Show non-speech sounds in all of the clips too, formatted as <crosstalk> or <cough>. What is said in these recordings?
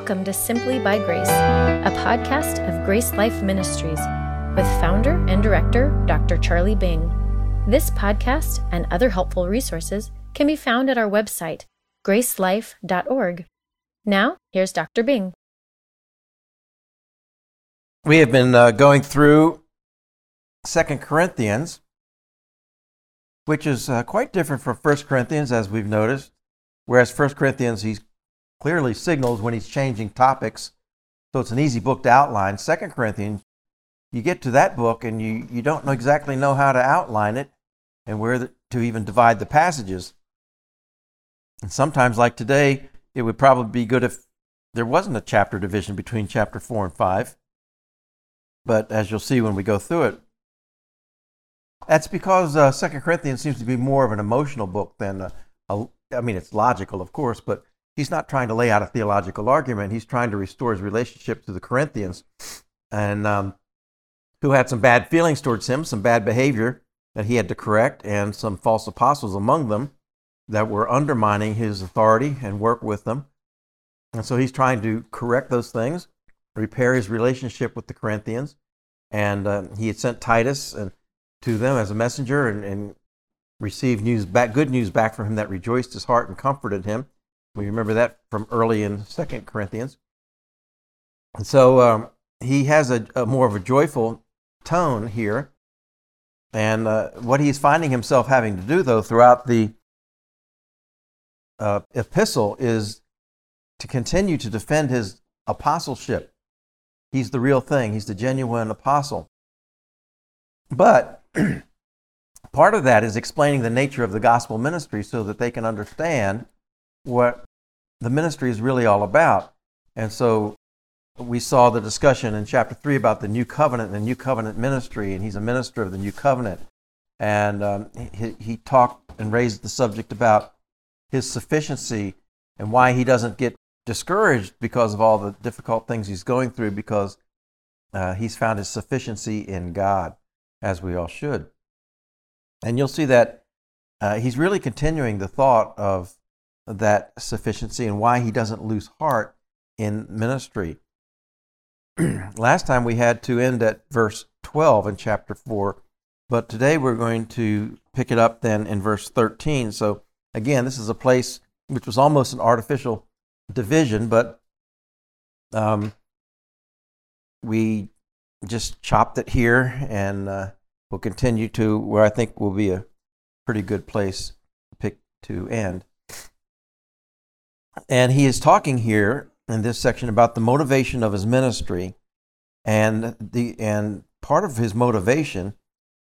Welcome to Simply by Grace, a podcast of Grace Life Ministries with founder and director Dr. Charlie Bing. This podcast and other helpful resources can be found at our website, gracelife.org. Now, here's Dr. Bing. We have been uh, going through Second Corinthians, which is uh, quite different from First Corinthians, as we've noticed. Whereas First Corinthians, he's clearly signals when he's changing topics. So it's an easy book to outline. Second Corinthians, you get to that book and you, you don't know exactly know how to outline it and where the, to even divide the passages. And sometimes, like today, it would probably be good if there wasn't a chapter division between chapter 4 and 5. But as you'll see when we go through it, that's because uh, Second Corinthians seems to be more of an emotional book than a, a, I mean, it's logical, of course, but he's not trying to lay out a theological argument. He's trying to restore his relationship to the Corinthians, and um, who had some bad feelings towards him, some bad behavior that he had to correct, and some false apostles among them that were undermining his authority and work with them. And so he's trying to correct those things, repair his relationship with the Corinthians. And uh, he had sent Titus and, to them as a messenger and, and received news back, good news back from him that rejoiced his heart and comforted him. We remember that from early in Second Corinthians. And so um, he has a, a, more of a joyful tone here. And uh, what he's finding himself having to do, though, throughout the uh, epistle is to continue to defend his apostleship. He's the real thing, he's the genuine apostle. But <clears throat> part of that is explaining the nature of the gospel ministry so that they can understand what the ministry is really all about. And so we saw the discussion in chapter 3 about the new covenant and the new covenant ministry, and he's a minister of the new covenant. And um, he, he talked and raised the subject about his sufficiency and why he doesn't get discouraged because of all the difficult things he's going through, because uh, he's found his sufficiency in God, as we all should. And you'll see that uh, he's really continuing the thought of that sufficiency and why he doesn't lose heart in ministry. <clears throat> Last time we had to end at verse 12 in chapter 4, but today we're going to pick it up then in verse 13. So, again, this is a place which was almost an artificial division, but um, we just chopped it here and uh, we'll continue to where I think will be a pretty good place to pick to end. And he is talking here in this section about the motivation of his ministry. And, the, and part of his motivation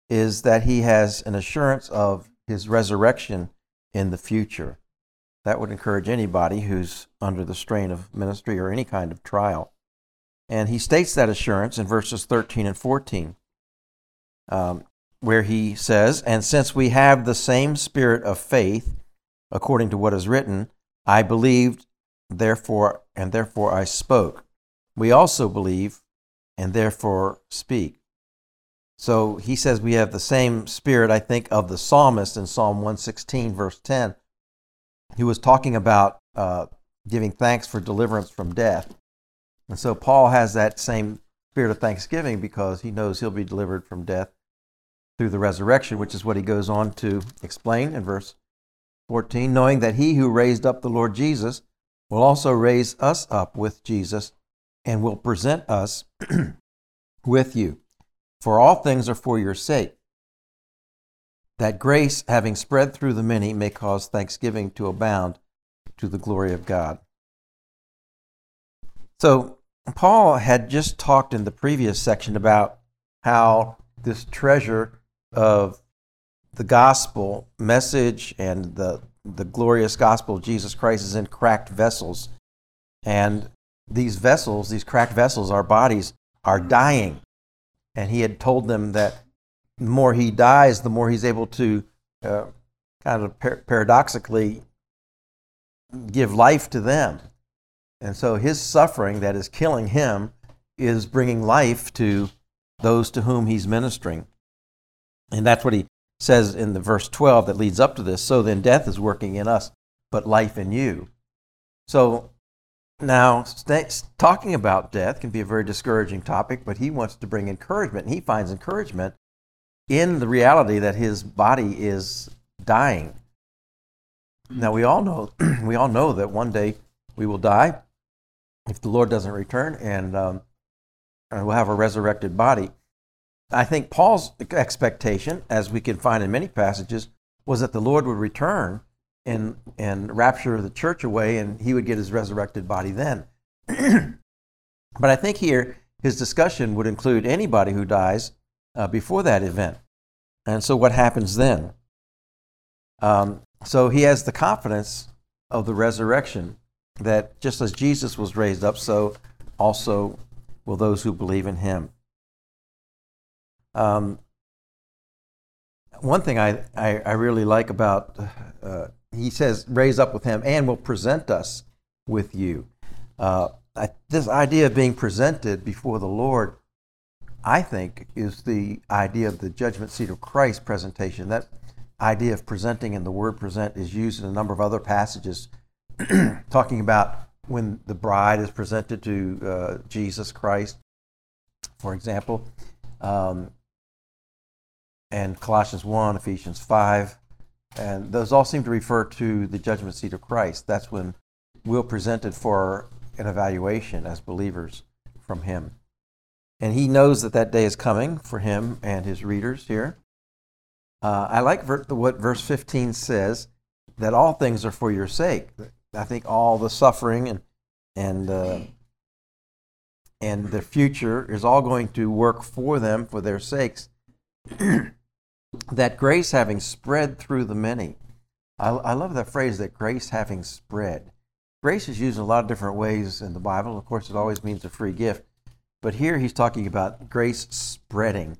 is that he has an assurance of his resurrection in the future. That would encourage anybody who's under the strain of ministry or any kind of trial. And he states that assurance in verses 13 and 14, um, where he says, And since we have the same spirit of faith, according to what is written, I believed, therefore, and therefore I spoke. We also believe, and therefore speak. So he says we have the same spirit, I think, of the psalmist in Psalm 116, verse 10, He was talking about uh, giving thanks for deliverance from death. And so Paul has that same spirit of thanksgiving because he knows he'll be delivered from death through the resurrection, which is what he goes on to explain in verse 14, knowing that he who raised up the Lord Jesus will also raise us up with Jesus and will present us <clears throat> with you. For all things are for your sake, that grace, having spread through the many, may cause thanksgiving to abound to the glory of God. So, Paul had just talked in the previous section about how this treasure of the gospel message and the, the glorious gospel of Jesus Christ is in cracked vessels. And these vessels, these cracked vessels, our bodies, are dying. And he had told them that the more he dies, the more he's able to uh, kind of par- paradoxically give life to them. And so his suffering that is killing him is bringing life to those to whom he's ministering. And that's what he says in the verse 12 that leads up to this so then death is working in us, but life in you. So Now, st- talking about death can be a very discouraging topic, but he wants to bring encouragement. And he finds encouragement in the reality that his body is dying. Now we all know <clears throat> we all know that one day we will die if the Lord doesn't return, and, um, and we'll have a resurrected body. I think Paul's expectation, as we can find in many passages, was that the Lord would return and and rapture the church away, and he would get his resurrected body then. <clears throat> but I think here his discussion would include anybody who dies uh, before that event, and so what happens then? Um, so he has the confidence of the resurrection that just as Jesus was raised up, so also will those who believe in him. Um, one thing I, I, I, really like about, uh, he says, raise up with him and will present us with you. Uh, I, this idea of being presented before the Lord, I think, is the idea of the judgment seat of Christ presentation. That idea of presenting and the word present is used in a number of other passages <clears throat> talking about when the bride is presented to uh, Jesus Christ, for example, um, and Colossians 1, Ephesians 5. And those all seem to refer to the judgment seat of Christ. That's when we're presented for an evaluation as believers from Him. And He knows that that day is coming for Him and His readers here. Uh, I like ver- what verse 15 says that all things are for your sake. I think all the suffering and and uh, and the future is all going to work for them for their sakes. <clears throat> that grace having spread through the many. I, I love that phrase that grace having spread. Grace is used in a lot of different ways in the Bible. Of course, it always means a free gift. But here he's talking about grace spreading.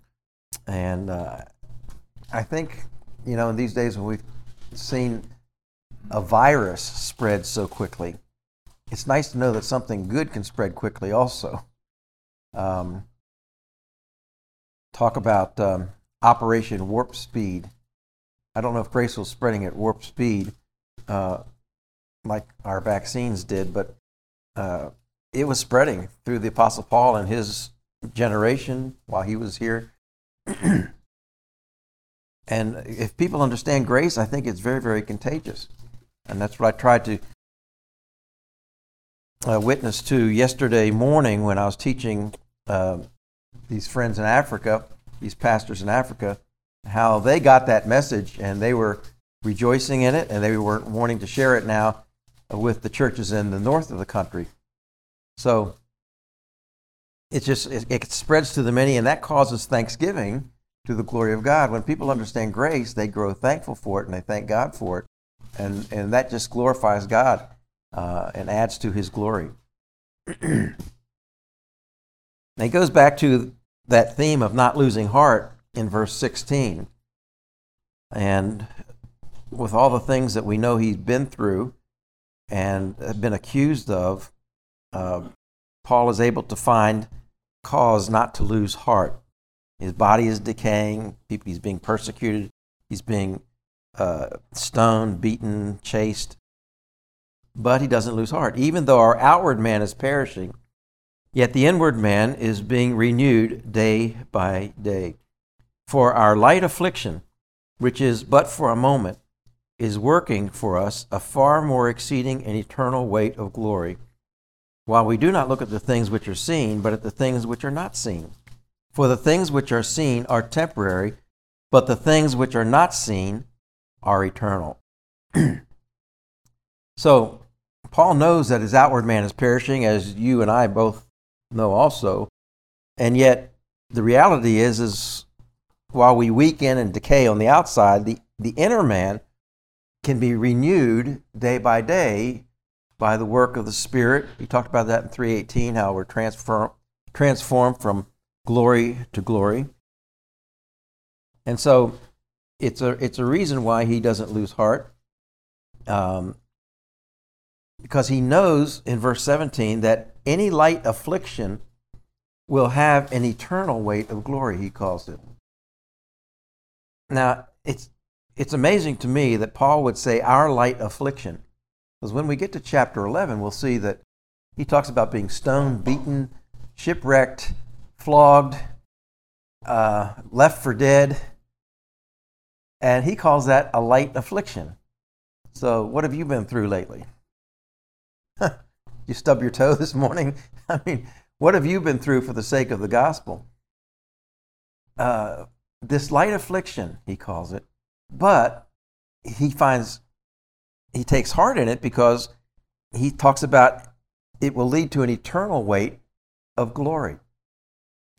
And uh, I think, you know, in these days when we've seen a virus spread so quickly, it's nice to know that something good can spread quickly also. Um, talk about um, Operation Warp Speed. I don't know if Grace was spreading at warp speed uh, like our vaccines did, but uh, it was spreading through the Apostle Paul and his generation while he was here. <clears throat> and if people understand grace, I think it's very, very contagious. And that's what I tried to uh, witness to yesterday morning when I was teaching uh, these friends in Africa, these pastors in Africa, how they got that message and they were rejoicing in it and they were wanting to share it now with the churches in the north of the country. So it just it, it spreads to the many, and that causes thanksgiving to the glory of God. When people understand grace, they grow thankful for it and they thank God for it and and that just glorifies God uh, and adds to His glory. and <clears throat> it goes back to that theme of not losing heart in verse 16. And with all the things that we know he's been through and been accused of, uh, Paul is able to find cause not to lose heart. His body is decaying, he's being persecuted, he's being uh, stoned, beaten, chased. But he doesn't lose heart. Even though our outward man is perishing, yet the inward man is being renewed day by day. For our light affliction, which is but for a moment, is working for us a far more exceeding and eternal weight of glory, while we do not look at the things which are seen, but at the things which are not seen. For the things which are seen are temporary, but the things which are not seen are eternal. <clears throat> so, Paul knows that his outward man is perishing, as you and I both know also. And yet, the reality is, is while we weaken and decay on the outside, the, the inner man can be renewed day by day by the work of the Spirit. We talked about that in 318, how we're transform, transformed from glory to glory. And so it's a it's a reason why he doesn't lose heart. Um, because he knows in verse 17 that any light affliction will have an eternal weight of glory, he calls it. Now, it's, it's amazing to me that Paul would say our light affliction. Because when we get to chapter 11, we'll see that He talks about being stoned, beaten, shipwrecked, flogged, uh, left for dead. And he calls that a light affliction. So, what have you been through lately? You stub your toe <laughs> this morning? I mean, what have you been through for the sake of the gospel? Uh, this light affliction, he calls it, but he finds he takes heart in it because he talks about it will lead to an eternal weight of glory.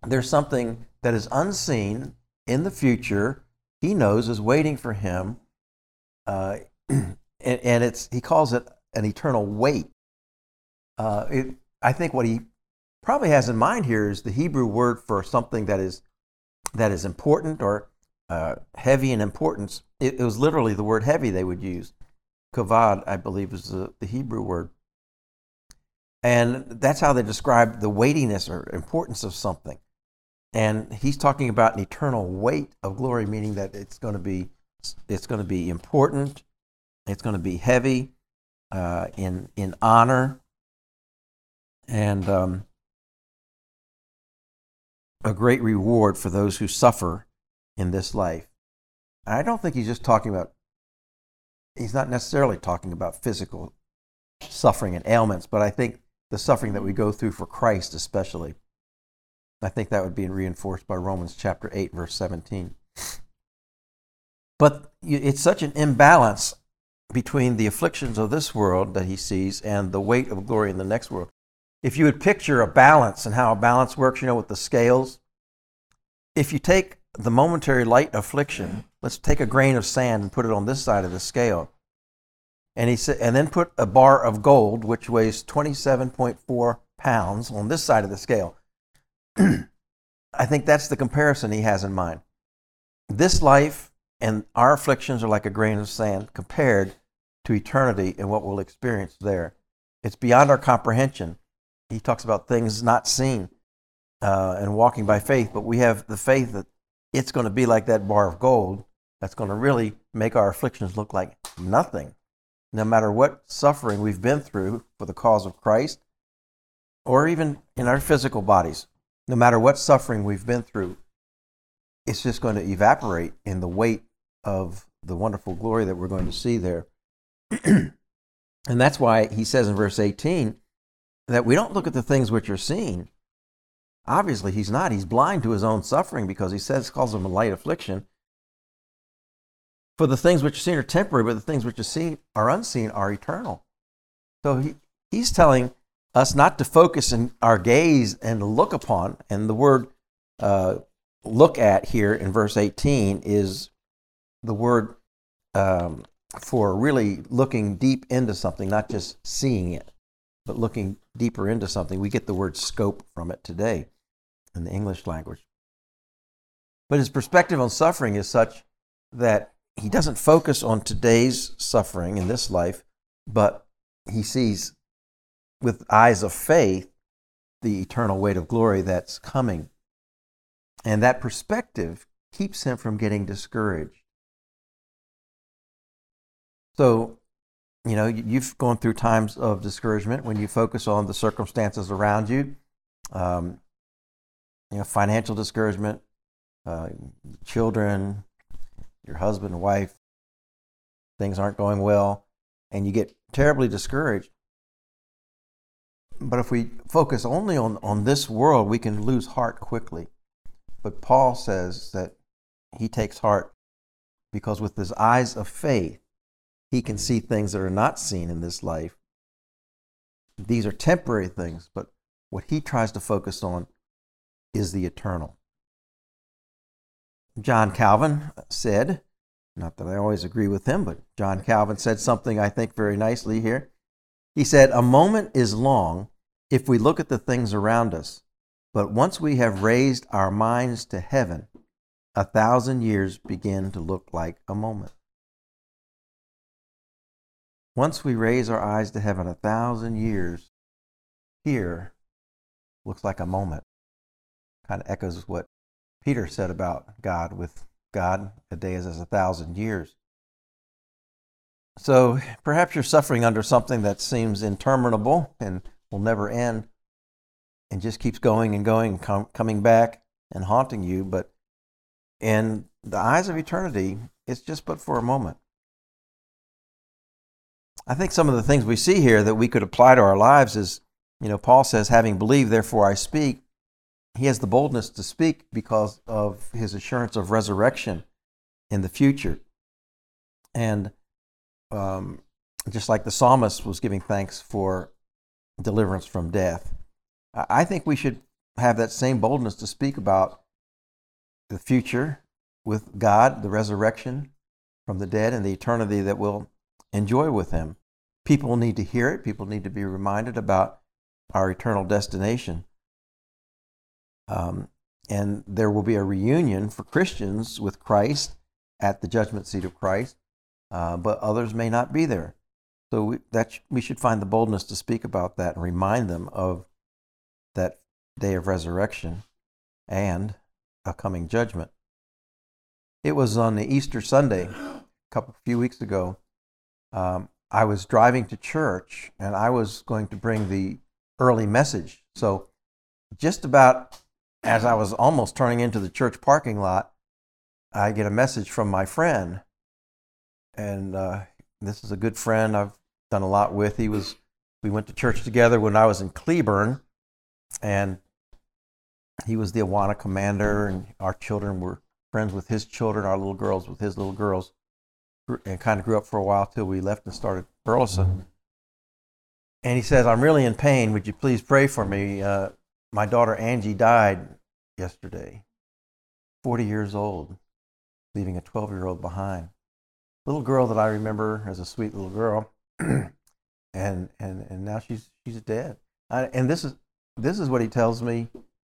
There's something that is unseen in the future, he knows is waiting for him. Uh, <clears throat> and, and, it's, he calls it an eternal weight. Uh, it, I think what he probably has in mind here is the Hebrew word for something that is, that is important or uh, heavy in importance. It, it, was literally the word heavy they would use. Kavad, I believe, is the, the Hebrew word. And that's how they describe the weightiness or importance of something. And he's talking about an eternal weight of glory, meaning that it's going to be it's going to be important, it's going to be heavy uh, in in honor, and um, a great reward for those who suffer in this life. And I don't think he's just talking about. He's not necessarily talking about physical suffering and ailments, but I think the suffering that we go through for Christ, especially. I think that would be reinforced by Romans chapter 8, verse 17. But it's such an imbalance between the afflictions of this world that he sees and the weight of glory in the next world. If you would picture a balance and how a balance works, you know, with the scales, if you take the momentary light affliction, let's take a grain of sand and put it on this side of the scale. And he said, and then put a bar of gold, which weighs 27.4 pounds, on this side of the scale. <clears throat> I think that's the comparison he has in mind. This life and our afflictions are like a grain of sand compared to eternity and what we'll experience there. It's beyond our comprehension. He talks about things not seen uh, and walking by faith, but we have the faith that it's going to be like that bar of gold that's going to really make our afflictions look like nothing. No matter what suffering we've been through for the cause of Christ, or even in our physical bodies, no matter what suffering we've been through, it's just going to evaporate in the weight of the wonderful glory that we're going to see there. <clears throat> and that's why he says in verse 18 that we don't look at the things which are seen. Obviously, he's not. He's blind to his own suffering because he says, calls them a light affliction. For the things which are seen are temporary, but the things which are seen are unseen are eternal. So he, he's telling us not to focus in our gaze and look upon. And the word uh, look at here in verse 18 is the word um, for really looking deep into something, not just seeing it, but looking deeper into something. We get the word scope from it today in the English language. But his perspective on suffering is such that he doesn't focus on today's suffering in this life, but he sees with eyes of faith the eternal weight of glory that's coming. And that perspective keeps him from getting discouraged. So, you know, you've gone through times of discouragement when you focus on the circumstances around you, um, you know, financial discouragement, uh, children, your husband and wife, things aren't going well, and you get terribly discouraged. But if we focus only on, on this world, we can lose heart quickly. But Paul says that he takes heart because with his eyes of faith, he can see things that are not seen in this life. These are temporary things, but what he tries to focus on is the eternal. John Calvin said, not that I always agree with him, but John Calvin said something I think very nicely here. He said, A moment is long if we look at the things around us, but once we have raised our minds to heaven, a thousand years begin to look like a moment. Once we raise our eyes to heaven, a thousand years here looks like a moment. Kind of echoes what Peter said about God with God, a day is as a thousand years. So perhaps you're suffering under something that seems interminable and will never end and just keeps going and going and com- coming back and haunting you. But in the eyes of eternity, it's just but for a moment. I think some of the things we see here that we could apply to our lives is, you know, Paul says, having believed, therefore I speak. He has the boldness to speak because of his assurance of resurrection in the future. And um, just like the psalmist was giving thanks for deliverance from death, I think we should have that same boldness to speak about the future with God, the resurrection from the dead, and the eternity that we'll enjoy with Him. People need to hear it, people need to be reminded about our eternal destination. Um, and there will be a reunion for Christians with Christ at the judgment seat of Christ, uh, but others may not be there. So we, that we should find the boldness to speak about that and remind them of that day of resurrection and a coming judgment. It was on the Easter Sunday, a couple few weeks ago. Um, I was driving to church and I was going to bring the early message. So, just about as I was almost turning into the church parking lot, I get a message from my friend. And uh, this is a good friend I've done a lot with. He was, we went to church together when I was in Cleburne, and he was the Awana commander, and our children were friends with his children, our little girls with his little girls, and kind of grew up for a while till we left and started Burleson. And he says, I'm really in pain. Would you please pray for me? Uh, my daughter Angie died yesterday, 40 years old, leaving a 12 year old behind. Little girl that I remember as a sweet little girl, <clears throat> and, and, and now she's, she's dead. I, and this is, this is what he tells me.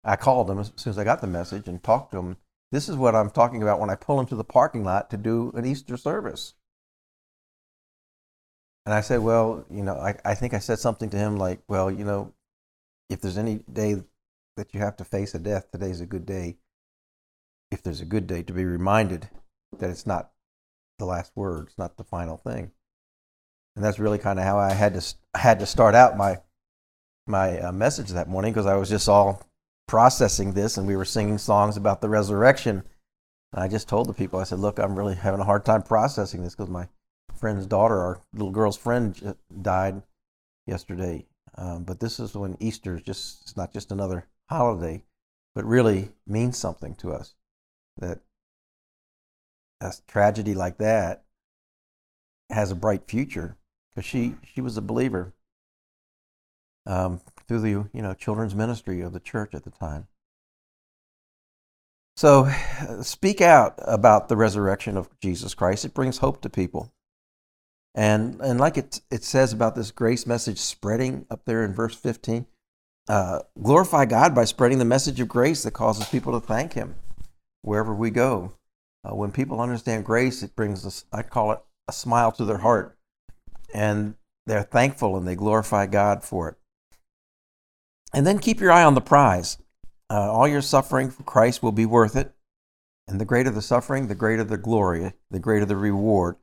I called him as soon as I got the message and talked to him. This is what I'm talking about when I pull into the parking lot to do an Easter service. And I said, well, you know, I, I think I said something to him like, well, you know, if there's any day that you have to face a death, today's a good day. If there's a good day to be reminded that it's not the last word, it's not the final thing. And that's really kind of how I had to had to start out my my uh, message that morning because I was just all processing this and we were singing songs about the resurrection. And I just told the people, I said, look, I'm really having a hard time processing this because my friend's daughter, our little girl's friend, died yesterday. Um, but this is when Easter is just, it's not just another holiday, but really means something to us. That a tragedy like that has a bright future because she, she was a believer um, through the you know children's ministry of the church at the time. So, <sighs> speak out about the resurrection of Jesus Christ. It brings hope to people. And, and like it, it says about this grace message spreading up there in verse 15, uh, glorify God by spreading the message of grace that causes people to thank Him wherever we go. Uh, when people understand grace, it brings us, I call it a smile to their heart. And they're thankful and they glorify God for it. And then keep your eye on the prize. Uh, all your suffering for Christ will be worth it. And the greater the suffering, the greater the glory, the greater the reward.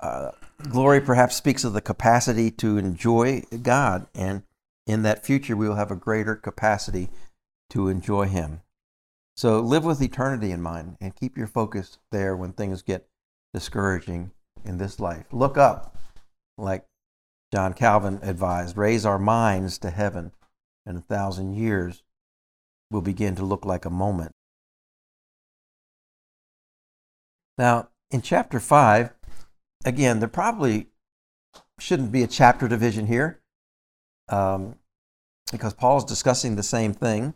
Uh, glory perhaps speaks of the capacity to enjoy God, and in that future, we will have a greater capacity to enjoy Him. So live with eternity in mind and keep your focus there when things get discouraging in this life. Look up, like John Calvin advised, raise our minds to heaven and a thousand years will begin to look like a moment. Now, in chapter 5, again, there probably shouldn't be a chapter division here um, because Paul is discussing the same thing.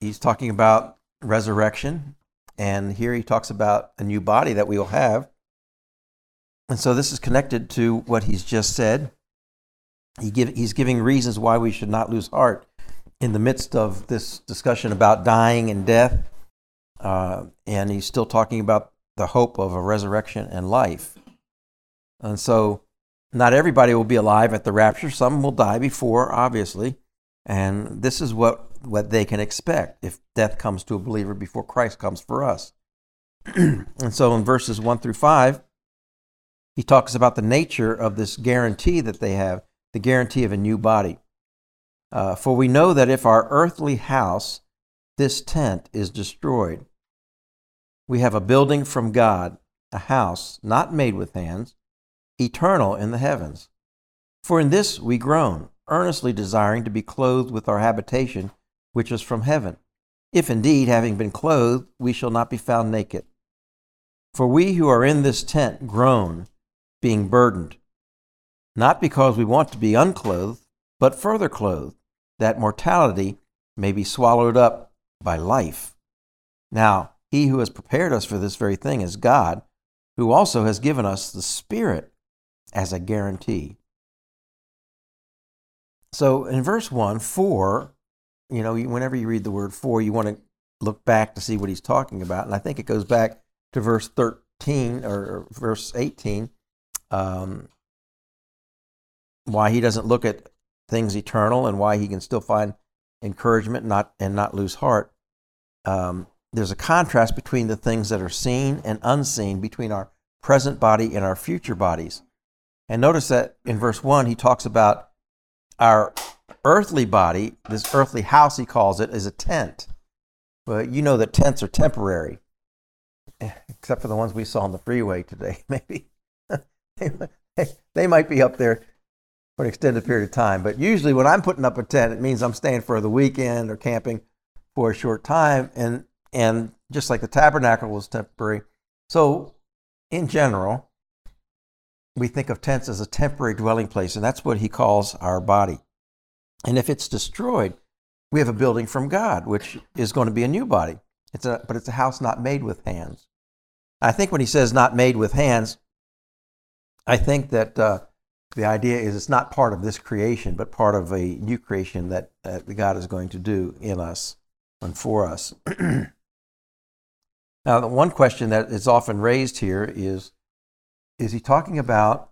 He's talking about resurrection, and here he talks about a new body that we will have. And so this is connected to what he's just said. He give, he's giving reasons why we should not lose heart in the midst of this discussion about dying and death. Uh, and he's still talking about the hope of a resurrection and life. And so, not everybody will be alive at the rapture. Some will die before, obviously. And this is what, what they can expect if death comes to a believer before Christ comes for us. <clears throat> and so, in verses 1 through 5, he talks about the nature of this guarantee that they have the guarantee of a new body. Uh, for we know that if our earthly house, this tent, is destroyed, we have a building from God, a house not made with hands, eternal in the heavens. For in this we groan, earnestly desiring to be clothed with our habitation, which is from heaven. If indeed, having been clothed, we shall not be found naked. For we who are in this tent groan, being burdened, not because we want to be unclothed, but further clothed, that mortality may be swallowed up by life. Now, he who has prepared us for this very thing is God, who also has given us the Spirit as a guarantee. So in verse 1, for, you know, whenever you read the word for, you want to look back to see what he's talking about. And I think it goes back to verse 13 or verse 18, um, why he doesn't look at things eternal and why he can still find encouragement not, and not lose heart. Um, there's a contrast between the things that are seen and unseen, between our present body and our future bodies. And notice that in verse 1, he talks about our earthly body, this earthly house, he calls it, is a tent. But you know that tents are temporary, <laughs> except for the ones we saw on the freeway today, <laughs> maybe. <laughs> they might be up there for an extended period of time. But usually, when I'm putting up a tent, it means I'm staying for the weekend or camping for a short time. And, and just like the tabernacle was temporary. So, in general, we think of tents as a temporary dwelling place, and that's what he calls our body. And if it's destroyed, we have a building from God, which is going to be a new body. It's a, but it's a house not made with hands. I think when he says not made with hands, I think that uh, the idea is it's not part of this creation, but part of a new creation that, that God is going to do in us and for us. <clears throat> now, the one question that is often raised here is is he talking about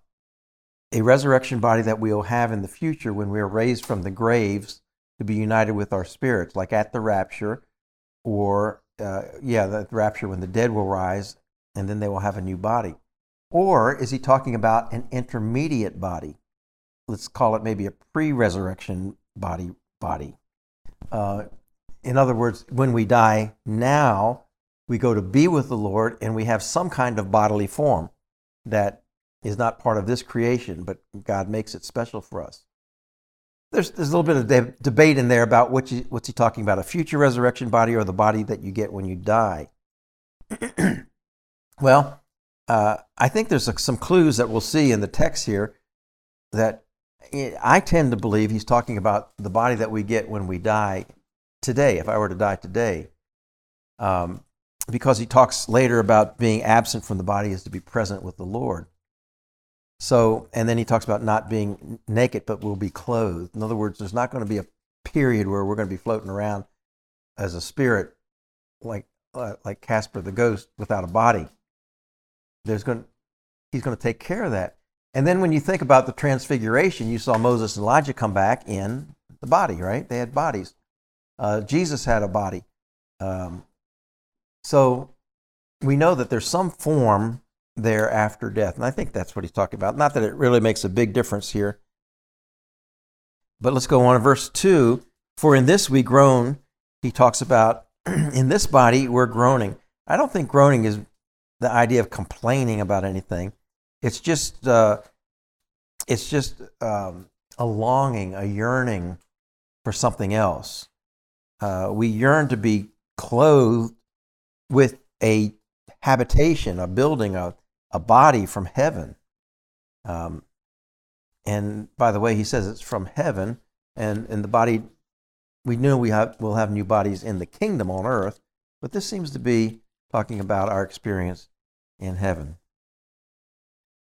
a resurrection body that we'll have in the future when we are raised from the graves to be united with our spirits, like at the rapture, or, uh, yeah, the rapture when the dead will rise and then they will have a new body? Or is he talking about an intermediate body? Let's call it maybe a pre resurrection body. body. Uh, in other words, when we die now, we go to be with the Lord and we have some kind of bodily form that is not part of this creation, but God makes it special for us. There's, there's a little bit of de- debate in there about what you, what's he talking about, a future resurrection body or the body that you get when you die. <clears throat> well, uh, I think there's some clues that we'll see in the text here that I tend to believe he's talking about the body that we get when we die today, if I were to die today. Um, because he talks later about being absent from the body is to be present with the Lord. So, and then he talks about not being naked, but we'll be clothed. In other words, there's not going to be a period where we're going to be floating around as a spirit, like uh, like Casper the ghost, without a body there's going he's going to take care of that. And then when you think about the transfiguration, you saw Moses and Elijah come back in the body, right? They had bodies. Uh, Jesus had a body. Um, so we know that there's some form there after death. And I think that's what he's talking about. Not that it really makes a big difference here. But let's go on to verse 2. For in this we groan, he talks about, <clears throat> in this body we're groaning. I don't think groaning is the idea of complaining about anything. It's just uh, it's just um, a longing, a yearning for something else. Uh, we yearn to be clothed with a habitation, a building, a, a body from heaven. Um, and by the way, he says it's from heaven, and, and the body, we know we have, will have new bodies in the kingdom on earth, but this seems to be talking about our experience in heaven.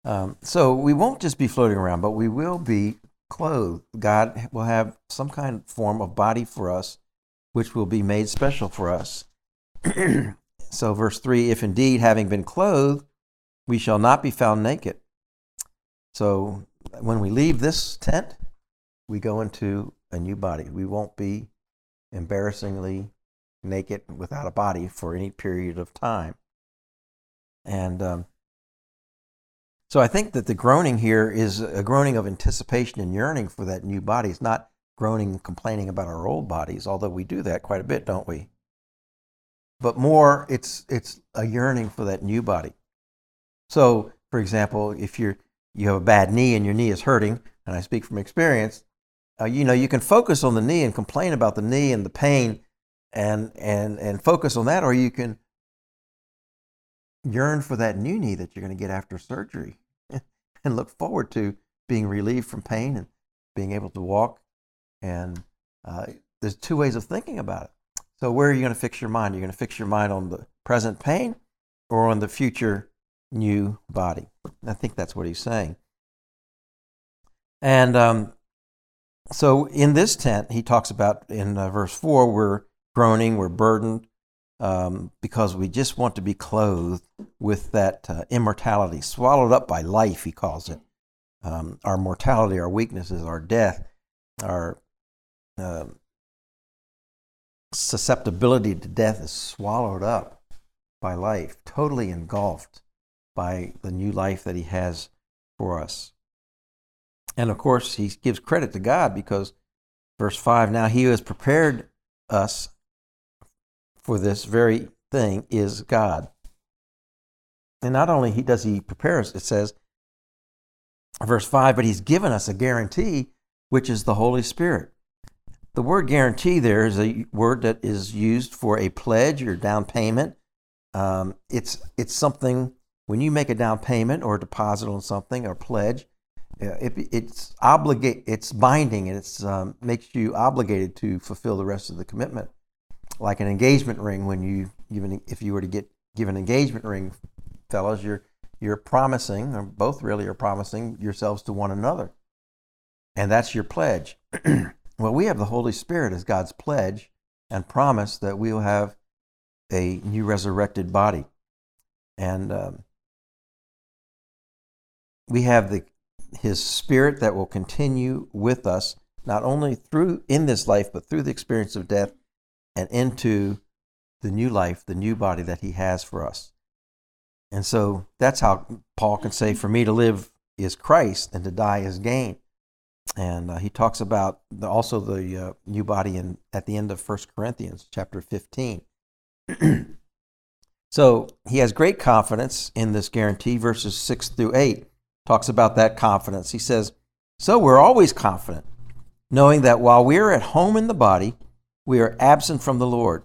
Um, so we won't just be floating around, but we will be clothed. God will have some kind of form of body for us, which will be made special for us. <clears throat> so, verse 3 If indeed, having been clothed, we shall not be found naked. So, when we leave this tent, we go into a new body. We won't be embarrassingly naked without a body for any period of time. And um, so I think that the groaning here is a groaning of anticipation and yearning for that new body. It's not groaning and complaining about our old bodies, although we do that quite a bit, don't we? But more, it's, it's a yearning for that new body. So, for example, if you're, you have a bad knee and your knee is hurting, and I speak from experience, uh, you know, you can focus on the knee and complain about the knee and the pain and, and, and focus on that, or you can yearn for that new knee that you're going to get after surgery <laughs> and look forward to being relieved from pain and being able to walk. And uh, there's two ways of thinking about it. So, where are you going to fix your mind? You're going to fix your mind on the present pain or on the future new body. I think that's what he's saying. And um, so, in this tent, he talks about in uh, verse 4, we're groaning, we're burdened, um, because we just want to be clothed with that uh, immortality, swallowed up by life, he calls it. Um, our mortality, our weaknesses, our death, our uh, susceptibility to death is swallowed up by life, totally engulfed by the new life that he has for us. And of course, he gives credit to God because verse 5 now he has prepared us for this very thing is God. And not only does he prepare us, it says, verse 5, but he's given us a guarantee, which is the Holy Spirit. The word guarantee there is a word that is used for a pledge or down payment. Um, it's, it's something, when you make a down payment or deposit on something or pledge, it, it's obligate, it's binding and it um, makes you obligated to fulfill the rest of the commitment like an engagement ring when you even if you were to get give an engagement ring, fellas, you're you're promising, or both really are promising yourselves to one another. And that's your pledge. <clears throat> well, we have the Holy Spirit as God's pledge and promise that we will have a new resurrected body. And um, we have the his spirit that will continue with us not only through in this life but through the experience of death and into the new life, the new body that he has for us. And so that's how Paul can say, For me to live is Christ and to die is gain. And uh, he talks about the, also the uh, new body in, at the end of 1 Corinthians chapter 15. <clears throat> so he has great confidence in this guarantee. Verses 6 through 8 talks about that confidence. He says, So we're always confident, knowing that while we're at home in the body, we are absent from the Lord.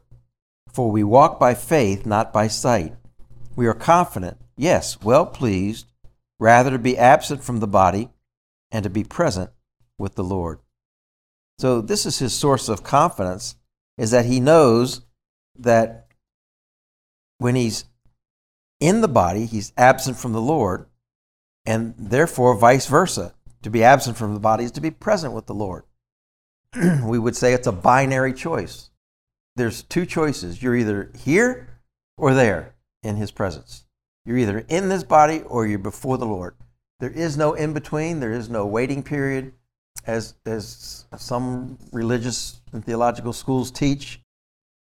For we walk by faith, not by sight. We are confident, yes, well pleased, rather to be absent from the body and to be present with the Lord. So this is his source of confidence is that he knows that when he's in the body, he's absent from the Lord, and therefore vice versa. To be absent from the body is to be present with the Lord. <clears throat> we would say it's a binary choice. There's two choices. You're either here or there in His presence. You're either in this body or you're before the Lord. There is no in between, there is no waiting period. As, as some religious and theological schools teach,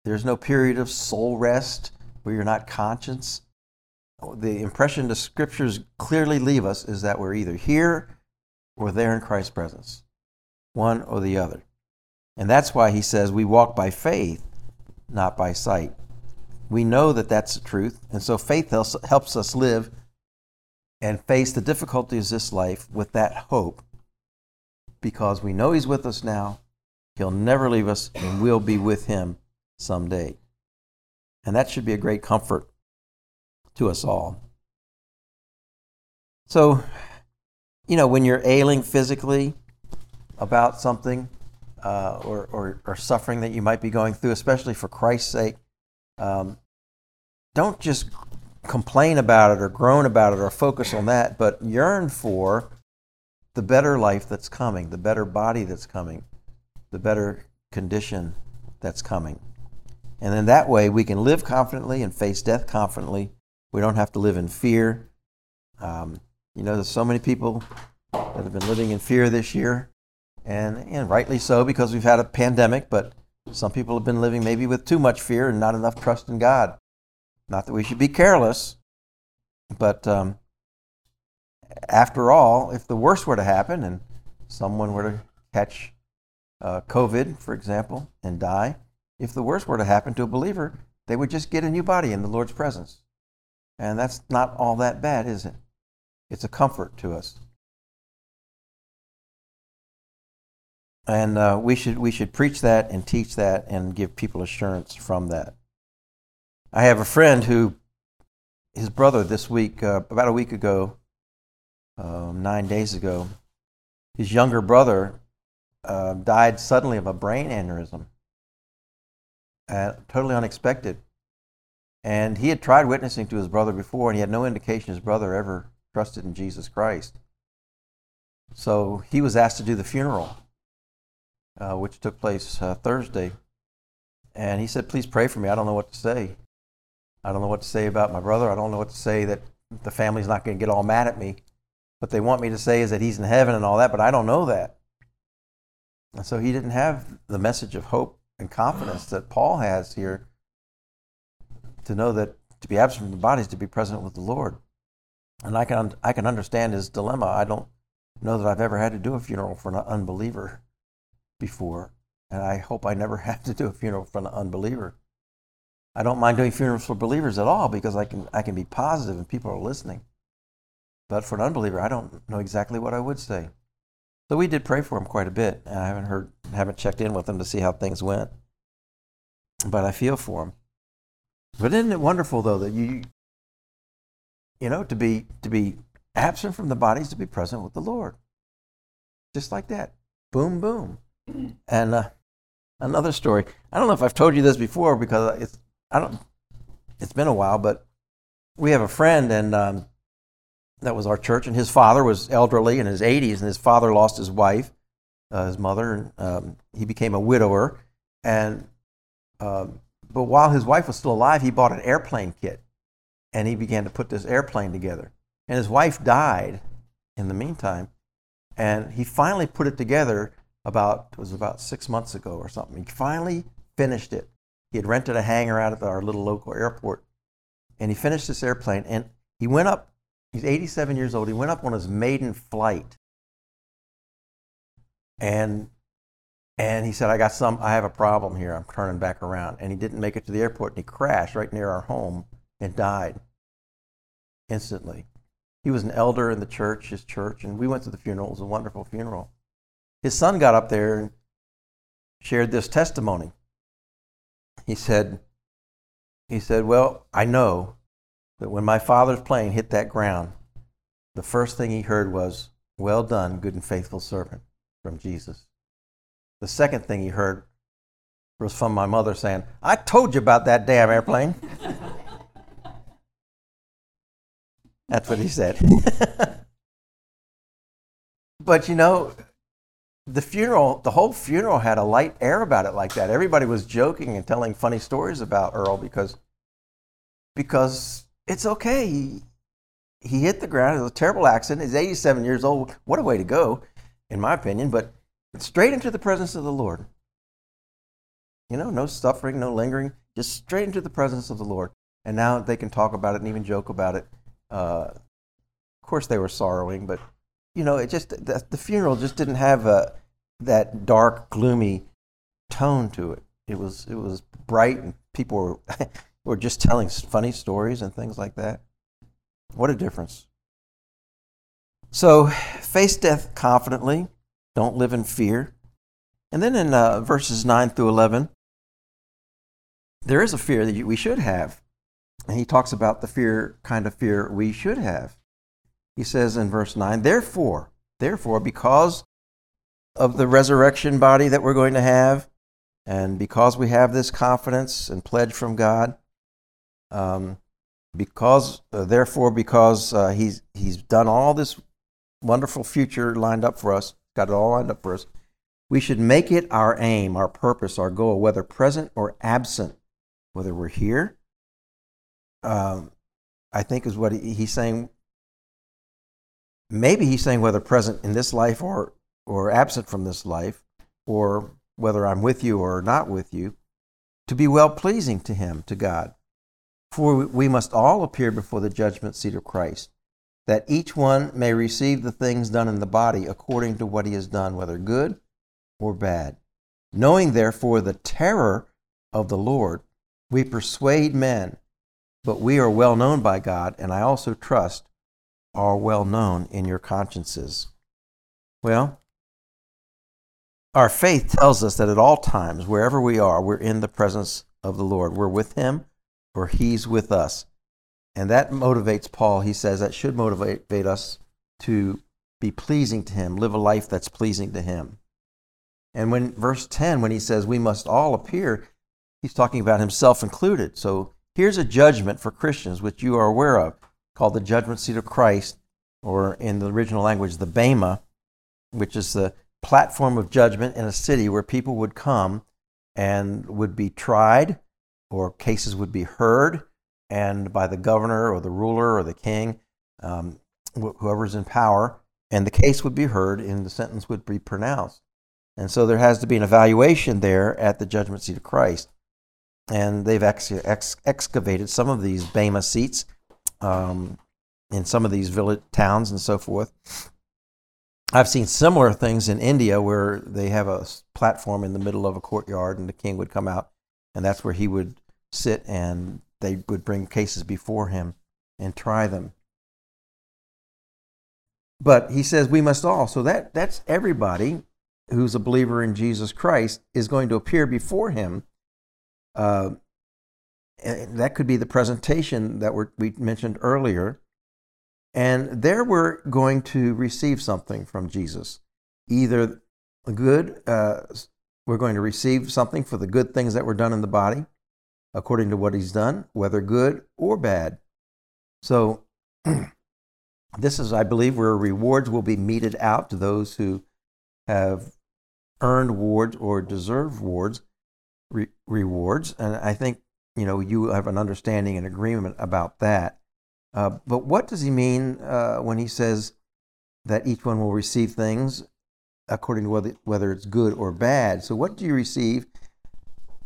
there's no period of soul rest where you're not conscious. The impression the scriptures clearly leave us is that we're either here or there in Christ's presence, one or the other. And that's why he says we walk by faith, not by sight. We know that that's the truth. And so faith helps us live and face the difficulties of this life with that hope because we know he's with us now. He'll never leave us, and we'll be with him someday. And that should be a great comfort to us all. So, you know, when you're ailing physically about something, uh, or, or, or, suffering that you might be going through, especially for Christ's sake, um, don't just complain about it or groan about it or focus on that, but yearn for the better life that's coming, the better body that's coming, the better condition that's coming. And then that way we can live confidently and face death confidently. We don't have to live in fear. Um, you know, there's so many people that have been living in fear this year and, and rightly so because we've had a pandemic, but some people have been living maybe with too much fear and not enough trust in God. Not that we should be careless, but um, after all, if the worst were to happen and someone were to catch uh, COVID, for example, and die. If the worst were to happen to a believer, they would just get a new body in the Lord's presence. And that's not all that bad, is it? It's a comfort to us. And uh, we, should, we should preach that and teach that and give people assurance from that. I have a friend who, his brother this week, uh, about a week ago, um, nine days ago, his younger brother uh, died suddenly of a brain aneurysm. Uh, totally unexpected. And he had tried witnessing to his brother before, and he had no indication his brother ever trusted in Jesus Christ. So he was asked to do the funeral, uh, which took place uh, Thursday. And he said, Please pray for me. I don't know what to say. I don't know what to say about my brother. I don't know what to say that the family's not going to get all mad at me. What they want me to say is that he's in heaven and all that, but I don't know that. And so he didn't have the message of hope and confidence that Paul has here to know that to be absent from the body is to be present with the Lord. And I can, I can understand his dilemma. I don't know that I've ever had to do a funeral for an unbeliever before. And I hope I never <laughs> have to do a funeral for an unbeliever. I don't mind doing funerals for believers at all because I can, I can be positive and people are listening. But for an unbeliever, I don't know exactly what I would say. So we did pray for him quite a bit. and I haven't heard, haven't checked in with him to see how things went. But I feel for him. But isn't it wonderful though that you, you know, to be to be absent from the bodies to be present with the Lord, just like that. Boom, boom. And uh, another story. I don't know if I've told you this before because it's I don't. It's been a while, but we have a friend and um, that was our church, and his father was elderly in his 80s, and his father lost his wife, uh, his mother, and um, he became a widower. And um, but while his wife was still alive, he bought an airplane kit, and he began to put this airplane together. And his wife died in the meantime, and he finally put it together about it was about six months ago or something. He finally finished it. He had rented a hangar out at our little local airport, and he finished this airplane. And he went up He's 87 years old. He went up on his maiden flight. And and he said, I got some I have a problem here. I'm turning back around. And he didn't make it to the airport and he crashed right near our home and died instantly. He was an elder in the church, his church, and we went to the funeral. It was a wonderful funeral. His son got up there and shared this testimony. He said, he said, Well, I know that when my father's plane hit that ground, the first thing he heard was, Well done, good and faithful servant, from Jesus. The second thing he heard was from my mother saying, I told you about that damn airplane. <laughs> That's what he said. <laughs> but you know, the funeral, the whole funeral had a light air about it like that. Everybody was joking and telling funny stories about Earl because because it's okay. He, he hit the ground. It was a terrible accident. He's 87 years old. What a way to go, in my opinion, but straight into the presence of the Lord. You know, no suffering, no lingering, just straight into the presence of the Lord. And now they can talk about it and even joke about it. Uh, of course, they were sorrowing, but, you know, it just, the, the funeral just didn't have a, that dark, gloomy tone to it. It was, it was bright and people were <laughs> or just telling funny stories and things like that. What a difference. So, face death confidently, don't live in fear. And then in uh, verses 9 through 11, there is a fear that we should have. And he talks about the fear, kind of fear we should have. He says in verse 9, Therefore, therefore, because of the resurrection body that we're going to have, and because we have this confidence and pledge from God, um, because, uh, therefore, because uh, he's, he's done all this wonderful future lined up for us, got it all lined up for us, we should make it our aim, our purpose, our goal, whether present or absent, whether we're here. Um, I think is what he, he's saying. Maybe he's saying whether present in this life or, or absent from this life, or whether I'm with you or not with you, to be well pleasing to him, to God. For we must all appear before the judgment seat of Christ, that each one may receive the things done in the body according to what he has done, whether good or bad. Knowing therefore the terror of the Lord, we persuade men, but we are well known by God, and I also trust are well known in your consciences. Well, our faith tells us that at all times, wherever we are, we're in the presence of the Lord. We're with Him or He's with us. And that motivates Paul. He says that should motivate us to be pleasing to Him, live a life that's pleasing to Him. And when verse 10, when he says we must all appear, he's talking about himself included. So here's a judgment for Christians, which you are aware of, called the judgment seat of Christ, or in the original language, the Bema, which is the platform of judgment in a city where people would come and would be tried or cases would be heard and by the governor or the ruler or the king um, wh- whoever's in power and the case would be heard and the sentence would be pronounced. And so there has to be an evaluation there at the judgment seat of christ. And they've ex- ex- excavated some of these bema seats um, in some of these village towns and so forth I've seen similar things in India where they have a platform in the middle of a courtyard and the king would come out and that's where he would sit and they would bring cases before him and try them. But he says we must all. So that, that's everybody who's a believer in Jesus Christ is going to appear before him. Uh, that could be the presentation that we mentioned earlier and there we're going to receive something from Jesus. Either good, uh, we're going to receive something for the good things that were done in the body, according to what he's done, whether good or bad. So, <clears throat> this is, I believe, where rewards will be meted out to those who have earned awards or deserve awards, re- rewards. And I think, you know, you have an understanding and agreement about that. Uh, but what does he mean uh, when he says that each one will receive things according to whether, whether it's good or bad? So, what do you receive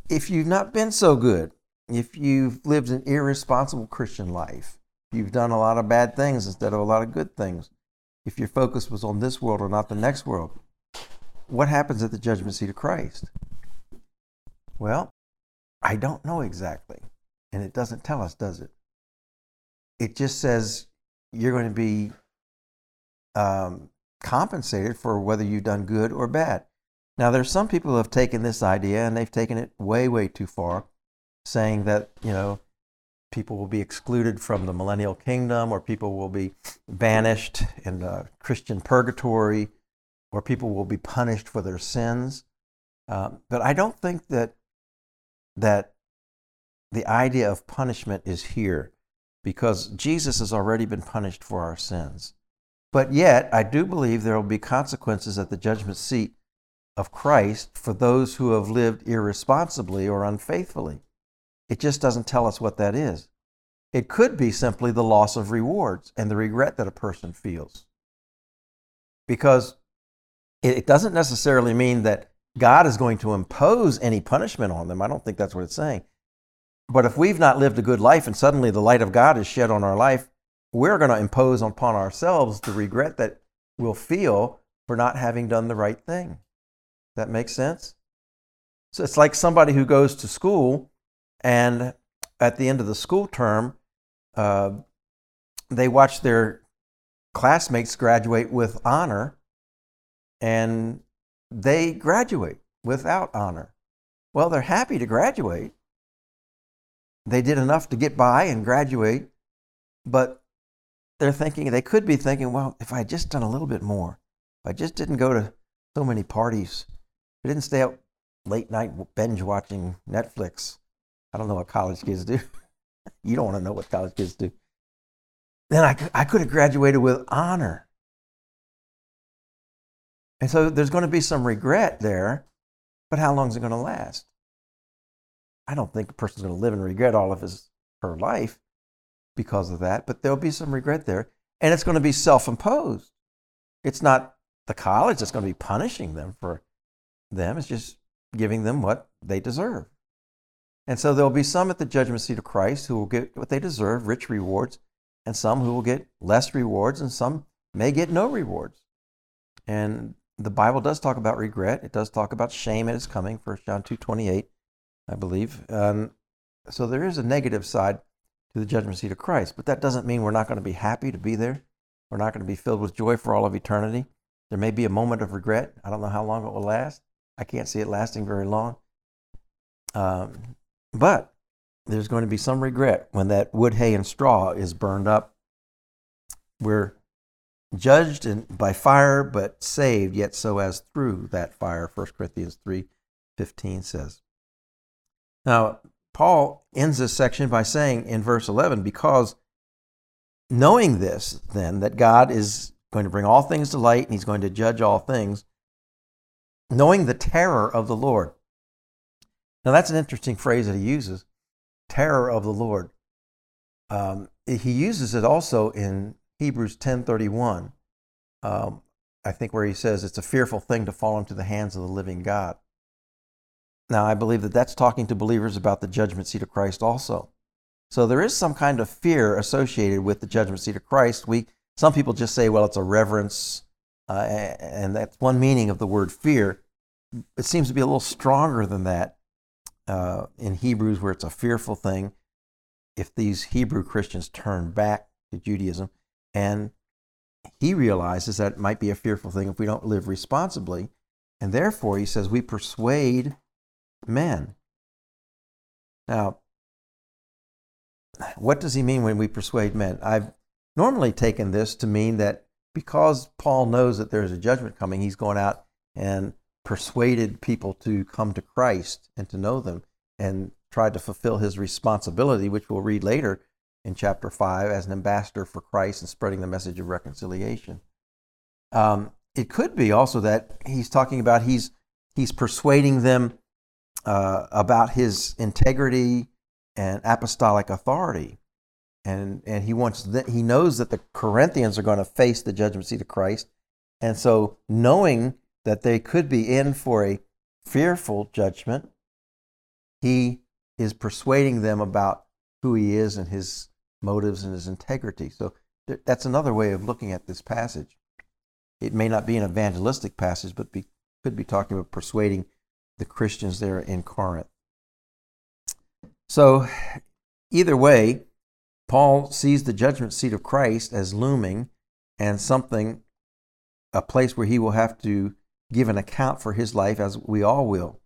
if you've not been so good? If you've lived an irresponsible Christian life, you've done a lot of bad things instead of a lot of good things, if your focus was on this world or not the next world, what happens at the judgment seat of Christ? Well, I don't know exactly. And it doesn't tell us, does it? it just says you're going to be um, compensated for whether you've done good or bad. Now, there's some people who have taken this idea and they've taken it way, way too far, saying that, you know, people will be excluded from the millennial kingdom or people will be banished in Christian purgatory or people will be punished for their sins. Um, but I don't think that, that the idea of punishment is here because Jesus has already been punished for our sins. But yet, I do believe there will be consequences at the judgment seat of Christ for those who have lived irresponsibly or unfaithfully. It just doesn't tell us what that is. It could be simply the loss of rewards and the regret that a person feels. Because it doesn't necessarily mean that God is going to impose any punishment on them. I don't think that's what it's saying. But if we've not lived a good life and suddenly the light of God is shed on our life, we're going to impose upon ourselves the regret that we'll feel for not having done the right thing. That makes sense? So it's like somebody who goes to school and at the end of the school term, uh, they watch their classmates graduate with honor and they graduate without honor. Well, they're happy to graduate, they did enough to get by and graduate, but they're thinking, they could be thinking, well, if I had just done a little bit more, if I just didn't go to so many parties, I didn't stay up late night binge watching Netflix, I don't know what college kids do. <laughs> you don't want to know what college kids do. Then I, I could have graduated with honor. And so there's going to be some regret there, but how long is it going to last? I don't think a person's going to live and regret all of his her life because of that, but there'll be some regret there, and it's going to be self-imposed. It's not the college that's going to be punishing them for them. It's just giving them what they deserve. And so there'll be some at the judgment seat of Christ who will get what they deserve, rich rewards, and some who will get less rewards, and some may get no rewards. And the Bible does talk about regret. It does talk about shame at its coming, 1 John 2 28, I believe. Um, so there is a negative side to the judgment seat of Christ, but that doesn't mean we're not going to be happy to be there. We're not going to be filled with joy for all of eternity. There may be a moment of regret. I don't know how long it will last. I can't see it lasting very long. Um, but there's going to be some regret when that wood, hay, and straw is burned up. We're judged by fire, but saved yet so as through that fire. 1 Corinthians 3 15 says. Now, Paul ends this section by saying in verse 11, because knowing this, then, that God is going to bring all things to light and he's going to judge all things, knowing the terror of the Lord. Now, that's an interesting phrase that he uses terror of the Lord. Um, he uses it also in Hebrews 10:31. Um, I think where he says it's a fearful thing to fall into the hands of the living God. Now, I believe that that's talking to believers about the judgment seat of Christ also. So there is some kind of fear associated with the judgment seat of Christ. We some people just say, well, it's a reverence, uh, and that's one meaning of the word fear. It seems to be a little stronger than that uh, in Hebrews, where it's a fearful thing. If these Hebrew Christians turn back to Judaism, and he realizes that it might be a fearful thing if we don't live responsibly. And therefore, he says, we persuade men. Now, what does he mean when we persuade men? I've normally taken this to mean that because Paul knows that there's a judgment coming, he's going out and persuaded people to come to Christ and to know them and tried to fulfill his responsibility, which we'll read later in chapter 5 as an ambassador for Christ and spreading the message of reconciliation. Um, it could be also that he's talking about he's, he's persuading them uh, about his integrity and apostolic authority. And, and he wants that he knows that the Corinthians are going to face the judgment seat of Christ. And so knowing that they could be in for a fearful judgment, he is persuading them about who he is and his motives and his integrity. So that's another way of looking at this passage. It may not be an evangelistic passage, but be, could be talking about persuading the Christians there in Corinth. So, either way, Paul sees the judgment seat of Christ as looming and something, a place where he will have to give an account for his life, as we all will.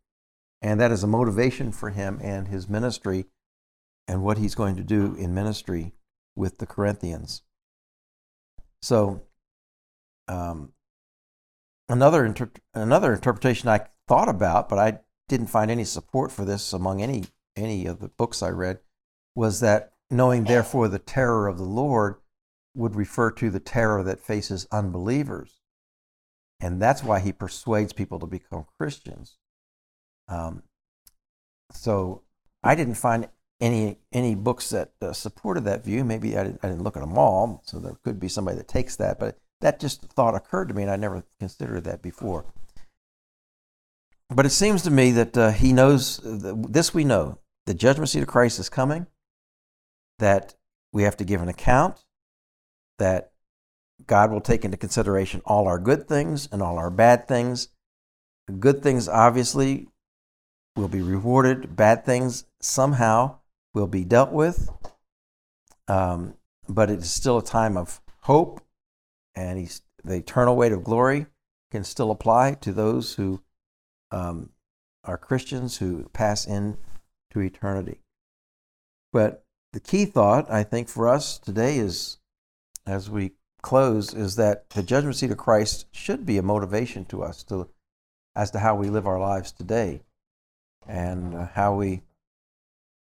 And that is a motivation for him and his ministry and what he's going to do in ministry with the Corinthians. So, um, another inter- another interpretation I thought about, but I didn't find any support for this among any any of the books I read, was that knowing therefore the terror of the Lord would refer to the terror that faces unbelievers, and that's why he persuades people to become Christians. Um, so I didn't find any any books that uh, supported that view. Maybe I didn't, I didn't look at them all, so there could be somebody that takes that. But that just thought occurred to me, and I never considered that before. But it seems to me that uh, he knows this. We know the judgment seat of Christ is coming. That we have to give an account. That God will take into consideration all our good things and all our bad things. Good things, obviously, will be rewarded. Bad things somehow will be dealt with. Um, but it is still a time of hope, and the eternal weight of glory can still apply to those who um, are Christians who pass in to eternity. But the key thought, I think, for us today is, as we close, is that the judgment seat of Christ should be a motivation to us to, as to how we live our lives today and uh, how we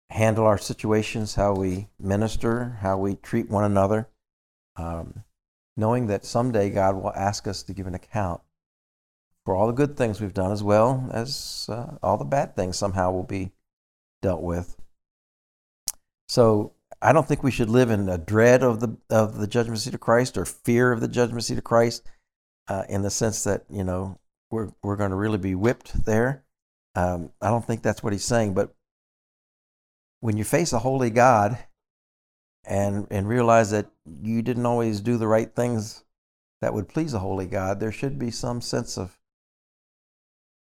handle our situations, how we minister, how we treat one another, um, knowing that someday God will ask us to give an account for all the good things we've done as well as uh, all the bad things somehow will be dealt with. So I don't think we should live in a dread of the of the judgment seat of Christ or fear of the judgment seat of Christ, uh, in the sense that you know we're we're going to really be whipped there. Um, I don't think that's what he's saying, but when you face a holy God and and realize that you didn't always do the right things that would please a holy God, there should be some sense of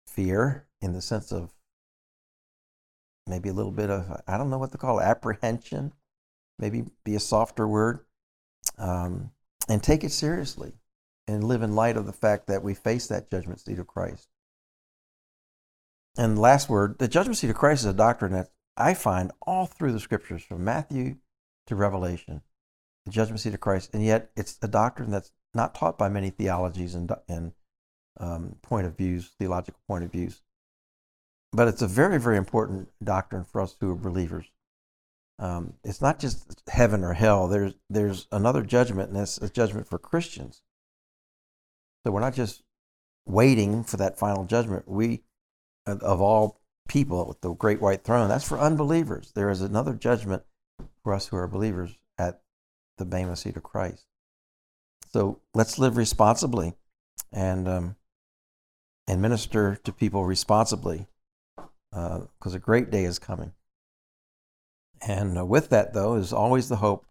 fear in the sense of maybe a little bit of, I don't know what to call it, apprehension, maybe be a softer word, um, and take it seriously and live in light of the fact that we face that judgment seat of Christ. And last word, the judgment seat of Christ is a doctrine that I find all through the scriptures, from Matthew to Revelation, the judgment seat of Christ. And yet, it's a doctrine that's not taught by many theologies and, and um, point of views, theological point of views. But it's a very, very important doctrine for us who are believers. Um, it's not just heaven or hell. There's there's another judgment, and that's a judgment for Christians. So we're not just waiting for that final judgment. We, of all people, with the great white throne, that's for unbelievers. There is another judgment for us who are believers at the Bema seat of Christ. So let's live responsibly, and um, and minister to people responsibly, because uh, a great day is coming. And uh, with that, though, is always the hope,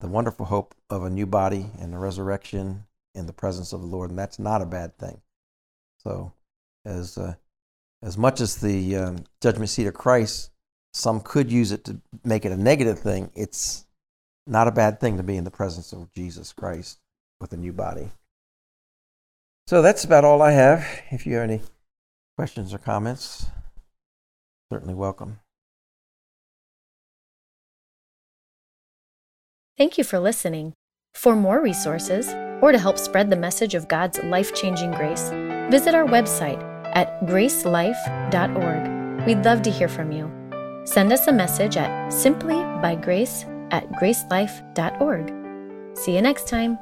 the wonderful hope of a new body and the resurrection in the presence of the Lord, and that's not a bad thing. So, as uh, as much as the um, judgment seat of Christ, some could use it to make it a negative thing. It's not a bad thing to be in the presence of Jesus Christ with a new body. So that's about all I have. If you have any questions or comments, certainly welcome. Thank you for listening. For more resources, or to help spread the message of God's life changing grace, visit our website at gracelife.org. We'd love to hear from you. Send us a message at simplybygrace at gracelife.org. See you next time.